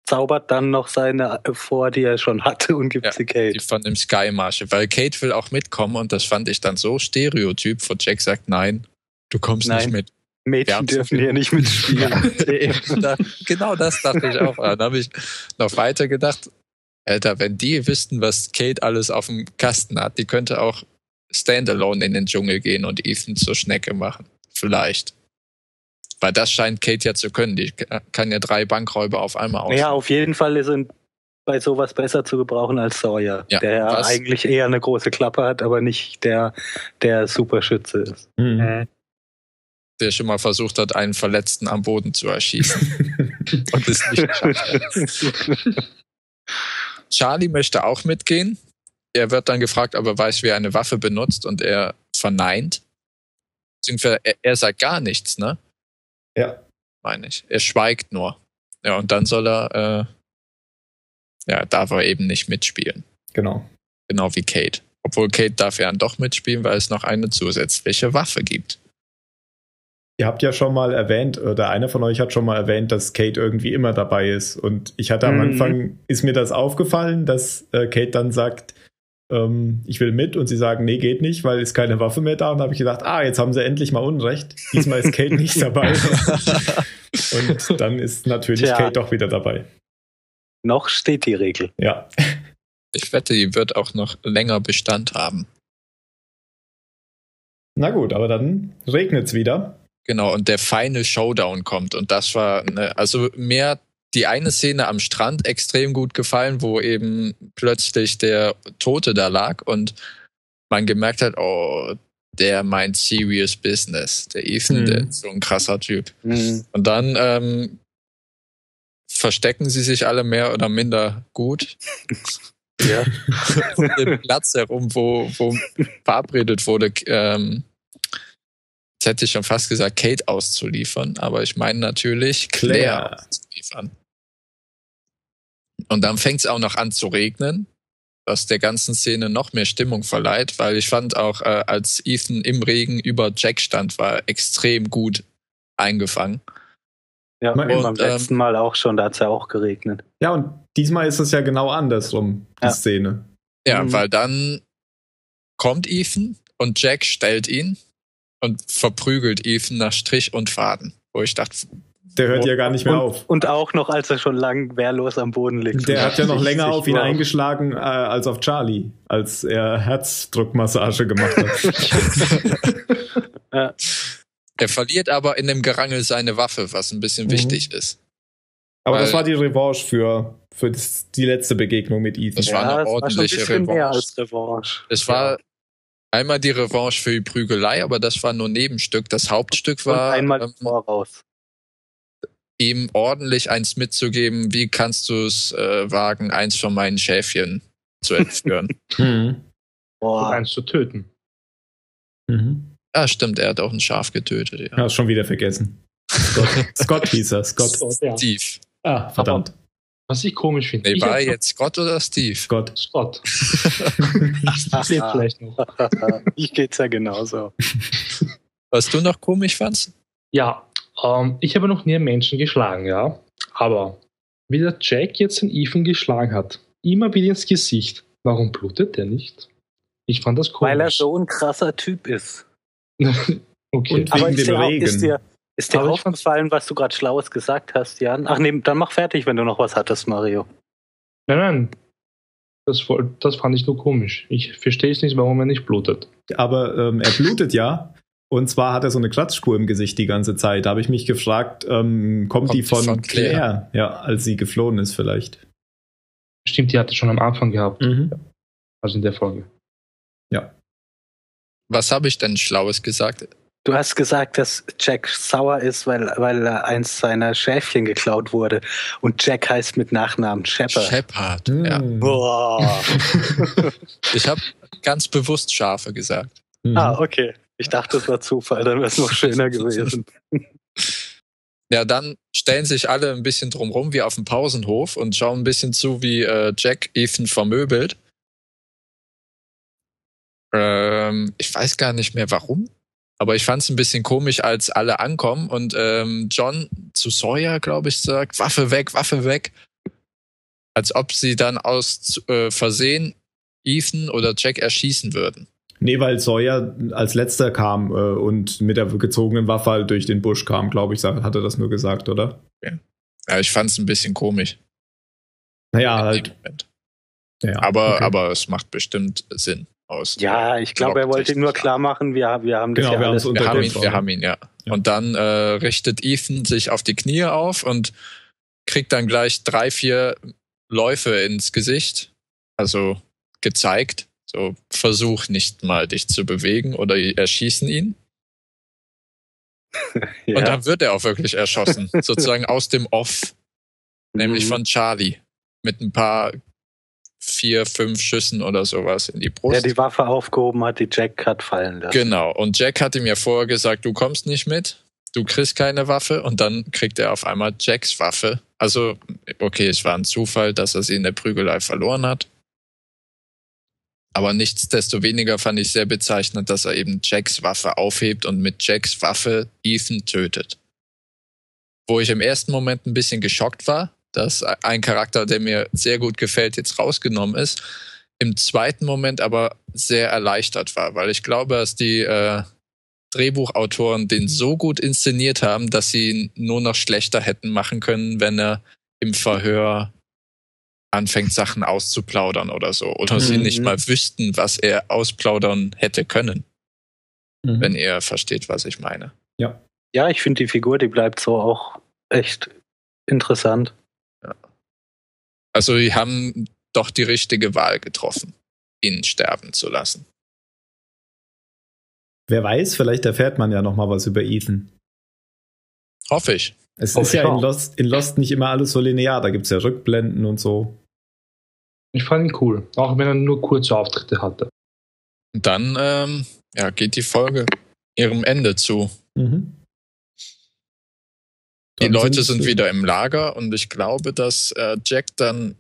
zaubert dann noch seine vor, die er schon hatte und gibt Ja, sie Kate. Die von dem Sky Marshal, weil Kate will auch mitkommen und das fand ich dann so stereotyp, wo Jack sagt, nein, du kommst Nein. nicht mit. Mädchen dürfen hier nicht mitspielen. Genau das dachte ich auch. Dann habe ich noch weiter gedacht, Alter, wenn die wüssten, was Kate alles auf dem Kasten hat, die könnte auch standalone in den Dschungel gehen und Ethan zur Schnecke machen. Vielleicht. Weil das scheint Kate ja zu können. Die kann ja drei Bankräuber auf einmal aus. ja, auf jeden Fall sind bei sowas besser zu gebrauchen als Sawyer, Ja, der ja was- eigentlich eher eine große Klappe hat, aber nicht der, der Superschütze ist. Mhm. Der schon mal versucht hat, einen Verletzten am Boden zu erschießen und es nicht geschafft hat. Charlie möchte auch mitgehen. Er wird dann gefragt, ob er weiß, wie er eine Waffe benutzt und er verneint. Beziehungsweise er, er sagt gar nichts, ne? Ja. Meine ich. Er schweigt nur. Ja, und dann soll er, äh, ja, darf er eben nicht mitspielen. Genau. Genau wie Kate. Obwohl Kate darf ja dann doch mitspielen, weil es noch eine zusätzliche Waffe gibt. Ihr habt ja schon mal erwähnt, oder einer von euch hat schon mal erwähnt, dass Kate irgendwie immer dabei ist. Und ich hatte am Mhm. Anfang, ist mir das aufgefallen, dass äh, Kate dann sagt, ähm, ich will mit und sie sagen, nee, geht nicht, weil ist keine Waffe mehr da. Und da habe ich gedacht, ah, jetzt haben sie endlich mal Unrecht. Diesmal ist Kate nicht dabei. und dann ist natürlich Tja. Kate doch wieder dabei. Noch steht die Regel. Ja. Ich wette, die wird auch noch länger Bestand haben. Na gut, aber dann regnet's wieder. Genau, und der Final Showdown kommt. Und das war, ne, also mir hat die eine Szene am Strand extrem gut gefallen, wo eben plötzlich der Tote da lag und man gemerkt hat, oh, der meint serious business. Der Ethan, Mhm. der ist so ein krasser Typ. Mhm. Und dann ähm, verstecken sie sich alle mehr oder minder gut Ja. um den Platz herum, wo, wo verabredet wurde, ähm, jetzt hätte ich schon fast gesagt, Kate auszuliefern, aber ich meine natürlich Claire, Claire. auszuliefern. Und dann fängt es auch noch an zu regnen, was der ganzen Szene noch mehr Stimmung verleiht, weil ich fand auch, äh, als Ethan im Regen über Jack stand, war er extrem gut eingefangen. Ja, Und, und beim ähm, letzten Mal auch schon, da hat es ja auch geregnet. Ja, und diesmal ist es ja genau andersrum, die Ja. Szene. Ja, Mhm. weil dann kommt Ethan und Jack stellt ihn und verprügelt Ethan nach Strich und Faden. Wo ich dachte, Der hört ja gar nicht mehr und, auf. Und auch noch, als er schon lang wehrlos am Boden liegt. Der hat ja noch länger auf ihn eingeschlagen äh, als auf Charlie, als er Herzdruckmassage gemacht hat. er verliert aber in dem Gerangel seine Waffe, was ein bisschen Mhm. wichtig ist. Aber das Weil- war die Revanche für, für das, die letzte Begegnung mit Ethan. Das war eine ja, es war schon ein ordentliche bisschen mehr Revanche. als Revanche. Es war einmal die Revanche für die Prügelei, aber das war nur Nebenstück. Das Hauptstück Und war einmal ähm, voraus. ihm ordentlich eins mitzugeben. Wie kannst du es äh, wagen, eins von meinen Schäfchen zu entführen? Mhm. Und Boah. eins zu töten. Mhm. ah, stimmt, er hat auch ein Schaf getötet. Ja. Hast schon wieder vergessen. Scott, Scott hieß er. Scott. Ja. Steve. Ah, verdammt. Was ich komisch finde. Nee, ich war hab- jetzt Scott oder Steve? Scott. Scott. Das lebt vielleicht noch. ich geht's ja genauso. Was du noch komisch fandst? Ja, ähm, ich habe noch nie einen Menschen geschlagen, ja. Aber wie der Jack jetzt den Ethan geschlagen hat, immer wieder ins Gesicht, warum blutet der nicht? Ich fand das komisch. Weil er so ein krasser Typ ist. okay. Und- Aber Wegen ist dem Regen. ist dir, ist dir aufgefallen, was du gerade Schlaues gesagt hast, Jan? Ach nee, dann mach fertig, wenn du noch was hattest, Mario. nein, nein. Das, das fand ich nur komisch. Ich verstehe es nicht, warum er nicht blutet. Aber ähm, er blutet ja. Und zwar hat er so eine Kratzspur im Gesicht die ganze Zeit. Da habe ich mich gefragt, ähm, kommt, Kommt die von, von Claire? Claire? Ja, als sie geflohen ist vielleicht. Stimmt, die hat er schon am Anfang gehabt, Mhm. also in der Folge. Was habe ich denn Schlaues gesagt? Du hast gesagt, dass Jack sauer ist, weil, weil er eins seiner Schäfchen geklaut wurde. Und Jack heißt mit Nachnamen Shepard. Shepard. Mhm. Ja. Boah. Ich habe ganz bewusst Schafe gesagt. Mhm. ah, okay. Ich dachte, das war Zufall, dann wäre es noch schöner gewesen. Ja, dann stellen sich alle ein bisschen drumrum wie auf dem Pausenhof und schauen ein bisschen zu, wie äh, Jack Ethan vermöbelt. Ähm, ich weiß gar nicht mehr warum, aber ich fand es ein bisschen komisch, als alle ankommen und ähm, John zu Sawyer, glaube ich, sagt, Waffe weg, Waffe weg. Als ob sie dann aus äh, Versehen Ethan oder Jack erschießen würden. Nee, weil Sawyer als letzter kam äh, und mit der gezogenen Waffe halt durch den Busch kam, glaube ich, hat er das nur gesagt, oder? Ja, ich fand es ein bisschen komisch. Naja, halt. Ja, Aber, okay. aber es macht bestimmt Sinn aus. Ja, ich glaube, er wollte nur klar machen, wir, wir haben das Genau, ja wir alles Wir haben ihn, wir haben ihn, ja. Ja. Und dann äh, richtet Ethan sich auf die Knie auf und kriegt dann gleich drei, vier Läufe ins Gesicht. Also gezeigt. So, versuch nicht mal dich zu bewegen oder erschießen ihn. ja. Und dann wird er auch wirklich erschossen. sozusagen aus dem Off. Nämlich Mhm. von Charlie. Mit ein paar vier, fünf Schüssen oder sowas in die Brust. der die Waffe aufgehoben hat, die Jack hat fallen lassen. Genau. Und Jack hat ihm ja vorher gesagt, du kommst nicht mit, du kriegst keine Waffe und dann kriegt er auf einmal Jacks Waffe. Also, okay, es war ein Zufall, dass er sie in der Prügelei verloren hat. Aber nichtsdestoweniger fand ich sehr bezeichnend, dass er eben Jacks Waffe aufhebt und mit Jacks Waffe Ethan tötet. Wo ich im ersten Moment ein bisschen geschockt war, dass ein Charakter, der mir sehr gut gefällt, jetzt rausgenommen ist. Im zweiten Moment aber sehr erleichtert war, weil ich glaube, dass die äh, Drehbuchautoren den so gut inszeniert haben, dass sie ihn nur noch schlechter hätten machen können, wenn er im Verhör anfängt, Sachen auszuplaudern oder so. Oder sie Mhm. nicht mal wüssten, was er ausplaudern hätte können, Mhm. wenn ihr versteht, was ich meine. Ja, ich finde die Figur, die bleibt so auch echt interessant. Also, die haben doch die richtige Wahl getroffen, ihn sterben zu lassen. Wer weiß, vielleicht erfährt man ja noch mal was über Ethan. Hoffe ich. Es Hoffe ist ja in. Lost, in Lost nicht immer alles so linear. Da gibt es ja Rückblenden und so. Ich fand ihn cool, auch wenn er nur kurze Auftritte hatte. Und dann ähm, ja, geht die Folge ihrem Ende zu. Mhm. Die Leute sind- sind wieder im Lager und ich glaube, dass äh, Jack dann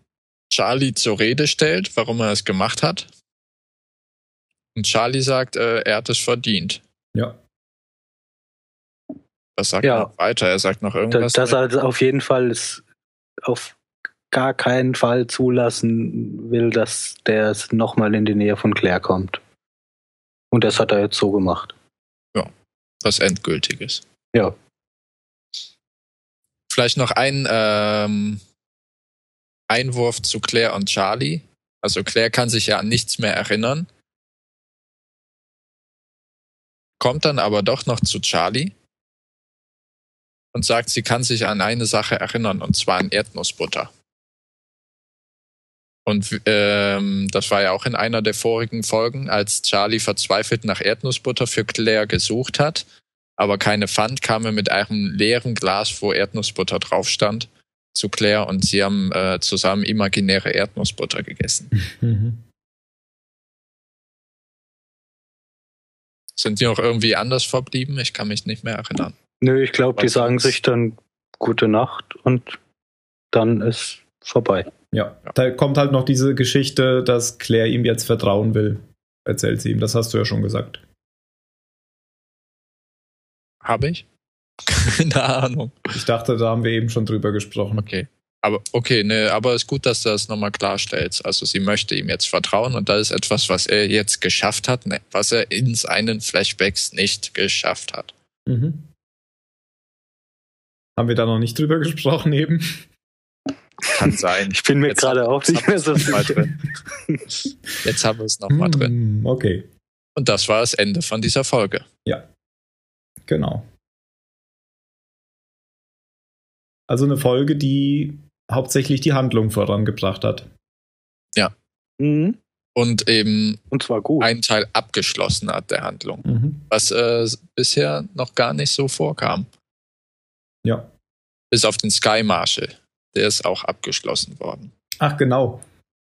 Charlie zur Rede stellt, warum er es gemacht hat. Und Charlie sagt, äh, er hat es verdient. Ja. Was sagt Ja. er noch weiter? Er sagt noch irgendwas. Dass er also auf jeden Fall es auf gar keinen Fall zulassen will, dass der es nochmal in die Nähe von Claire kommt. Und das hat er jetzt so gemacht. was Endgültiges. Ja. Vielleicht noch ein ähm, Einwurf zu Claire und Charlie. Also Claire kann sich ja an nichts mehr erinnern. Kommt dann aber doch noch zu Charlie und sagt, sie kann sich an eine Sache erinnern, und zwar an Erdnussbutter. Und ähm, das war ja auch in einer der vorigen Folgen, als Charlie verzweifelt nach Erdnussbutter für Claire gesucht hat, aber keine fand, kam er mit einem leeren Glas, wo Erdnussbutter drauf stand, zu Claire und sie haben äh, zusammen imaginäre Erdnussbutter gegessen. Mhm. Sind die noch irgendwie anders verblieben? Ich kann mich nicht mehr erinnern. Nö, ich glaube, die sagen sich dann gute Nacht und dann ist vorbei. Ja, da kommt halt noch diese Geschichte, dass Claire ihm jetzt vertrauen will. Erzählt sie ihm, das hast du ja schon gesagt. Habe ich? Keine Ahnung. Ich dachte, da haben wir eben schon drüber gesprochen. Okay. Aber okay, ne, aber ist gut, dass du das nochmal klarstellst. Also sie möchte ihm jetzt vertrauen und das ist etwas, was er jetzt geschafft hat, ne, was er in seinen Flashbacks nicht geschafft hat. Mhm. Haben wir da noch nicht drüber gesprochen eben? Kann sein. Ich bin mir Jetzt gerade auch nicht mehr so jetzt haben sicher. wir es noch mal drin. Jetzt haben wir es nochmal drin. Hm, Okay, Und das war das Ende von dieser Folge. Genau. Also eine Folge, die hauptsächlich die Handlung vorangebracht hat. Mhm. Und eben Und zwar gut. einen Teil abgeschlossen hat der Handlung. Mhm. Was äh, bisher noch gar nicht so vorkam. Ja. Bis auf den Sky Marshal. Der ist auch abgeschlossen worden. Ach genau,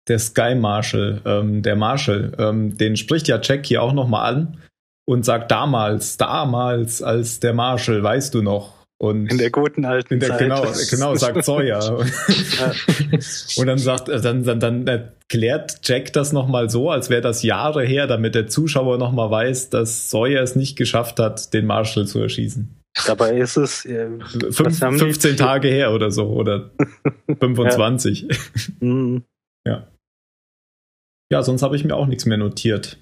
der Sky Marshal, ähm, der Marshal, ähm, den spricht ja Jack hier auch nochmal an und sagt damals, damals als der Marshal, weißt du noch? Und In der guten alten in der, Zeit. genau, genau, sagt Sawyer. Und dann sagt, äh, dann, dann, dann erklärt Jack das nochmal so, als wäre das Jahre her, damit der Zuschauer nochmal weiß, dass Sawyer es nicht geschafft hat, den Marshal zu erschießen. Dabei ist es. Äh, Fünf, haben die- 15 Tage her oder so, oder 25. mhm. Ja, sonst habe ich mir auch nichts mehr notiert.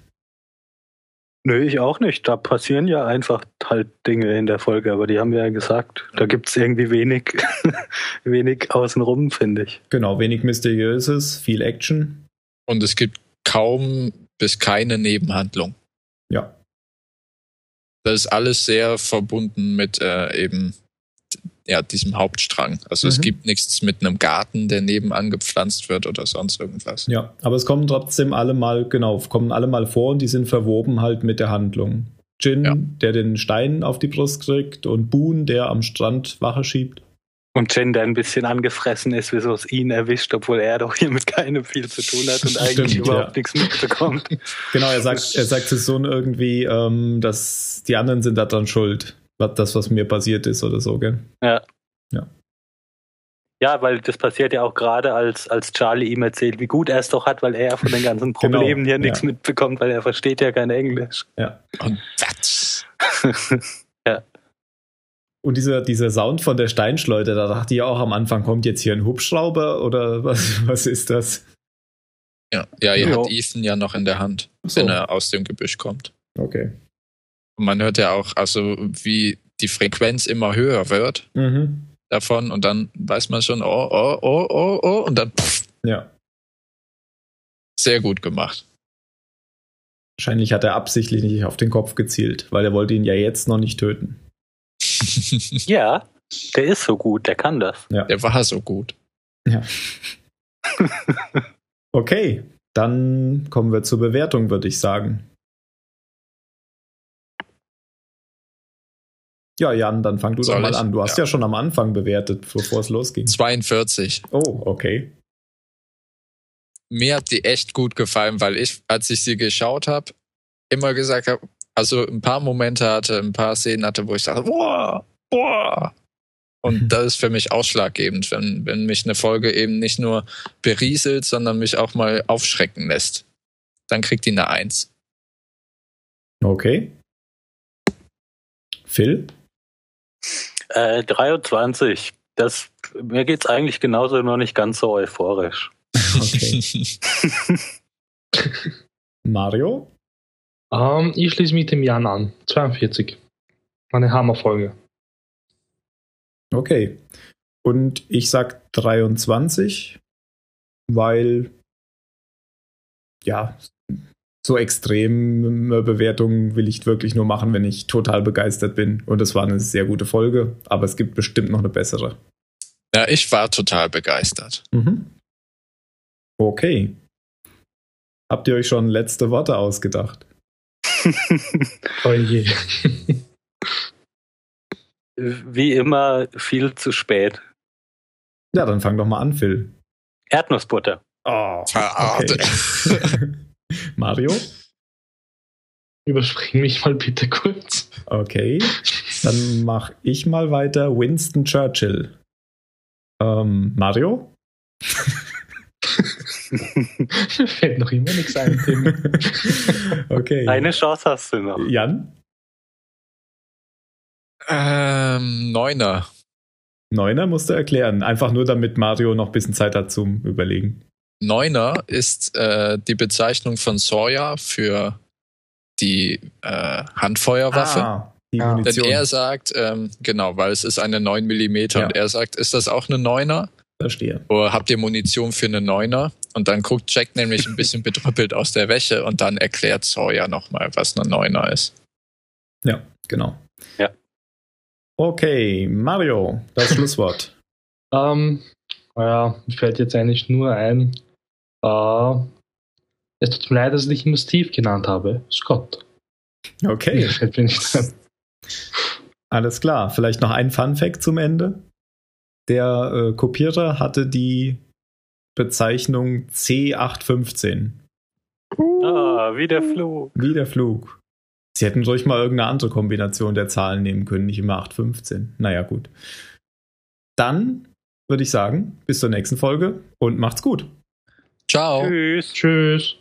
Nö, ich auch nicht. Da passieren ja einfach halt Dinge in der Folge, aber die haben wir ja gesagt. Da gibt es irgendwie wenig, wenig außenrum, finde ich. Genau, wenig Mysteriöses, viel Action. Und es gibt kaum bis keine Nebenhandlung. Ja. Das ist alles sehr verbunden mit äh, eben ja, diesem Hauptstrang. Also es Mhm. gibt nichts mit einem Garten, der nebenan gepflanzt wird oder sonst irgendwas. Ja, aber es kommen trotzdem alle mal, genau, kommen alle mal vor und die sind verwoben halt mit der Handlung. Jin, Ja. der den Stein auf die Brust kriegt und Boone, der am Strand Wache schiebt. Und Jen, der ein bisschen angefressen ist, wieso es ihn erwischt, obwohl er doch hier mit keinem viel zu tun hat und eigentlich Stimmt, überhaupt ja. nichts mitbekommt. Genau, er sagt, er sagt zu Sohn irgendwie, ähm, dass die anderen sind daran schuld, das, was mir passiert ist oder so, gell? Ja, weil das passiert ja auch gerade, als, als Charlie ihm erzählt, wie gut er es doch hat, weil er von den ganzen Genau, Problemen hier nichts ja. mitbekommt, weil er versteht ja kein Englisch. Und das. Und dieser, dieser Sound von der Steinschleuder, da dachte ich auch am Anfang, kommt jetzt hier ein Hubschrauber oder was, was ist das? Ja, ja ihr Ja. habt Ethan ja noch in der Hand, So. wenn er aus dem Gebüsch kommt. Okay. Und man hört ja auch, also wie die Frequenz immer höher wird Mhm. davon und dann weiß man schon, oh, oh, oh, oh, oh und dann pff, Ja. sehr gut gemacht. Wahrscheinlich hat er absichtlich nicht auf den Kopf gezielt, weil er wollte ihn ja jetzt noch nicht töten. ja, der ist so gut, der kann das. Der war so gut. Ja. okay, dann kommen wir zur Bewertung, würde ich sagen. Ja, Jan, dann fang du Soll doch mal ich? an. Du hast Ja. ja. schon am Anfang bewertet, bevor es losging. 42. Oh, okay. Mir hat die echt gut gefallen, weil ich, als ich sie geschaut habe, immer gesagt habe, also ein paar Momente hatte, ein paar Szenen hatte, wo ich dachte, boah, boah. Und das ist für mich ausschlaggebend, wenn, wenn mich eine Folge eben nicht nur berieselt, sondern mich auch mal aufschrecken lässt. Dann kriegt die eine Eins. Okay. Phil? Äh, 23. Das, mir geht's eigentlich genauso, nur nicht ganz so euphorisch. Okay. Mario? Ähm, ich schließe mich dem Jan an. 42. Eine Hammerfolge. Okay. Und ich sag 23, weil ja, so extreme Bewertungen will ich wirklich nur machen, wenn ich total begeistert bin. Und es war eine sehr gute Folge, aber es gibt bestimmt noch eine bessere. ja, ich war total begeistert. Mhm. Okay. Habt ihr euch schon letzte Worte ausgedacht? Oh je. Wie immer viel zu spät. Ja, dann fang doch mal an, Phil. Erdnussbutter. Oh, Verartet. Mario? Überspring mich mal bitte kurz. Okay. Dann mach ich mal weiter. Winston Churchill. Ähm, Mario? Mir fällt noch immer nichts ein, Tim. okay. Eine Chance hast du noch. Jan? ähm, Neuner. Neuner musst du erklären. Einfach nur, damit Mario noch ein bisschen Zeit hat zum Überlegen. Neuner ist äh, die Bezeichnung von Sawyer für die äh, Handfeuerwaffe. Ah, die Ah. Denn er sagt, ähm, genau, weil es ist eine 9 mm Ja. und er sagt, ist das auch eine Neuner? Verstehe. Oder habt ihr Munition für eine Neuner? Und dann guckt Jack nämlich ein bisschen bedrüppelt aus der Wäsche und dann erklärt Sawyer nochmal, was eine Neuner ist. Ja, genau. Ja. Okay, Mario, das Schlusswort. Ähm, naja, mir fällt jetzt eigentlich nur ein, äh, es tut mir leid, dass ich dich immer Steve genannt habe. Scott. Okay, alles klar. Vielleicht noch ein Fun Fact zum Ende. Der äh, Kopierer hatte die Bezeichnung C815. Ah, wie der Flug. Wie der Flug. Sie hätten ruhig mal irgendeine andere Kombination der Zahlen nehmen können, nicht immer 815. Naja, gut. Dann würde ich sagen, bis zur nächsten Folge und macht's gut. Ciao. Tschüss. Tschüss.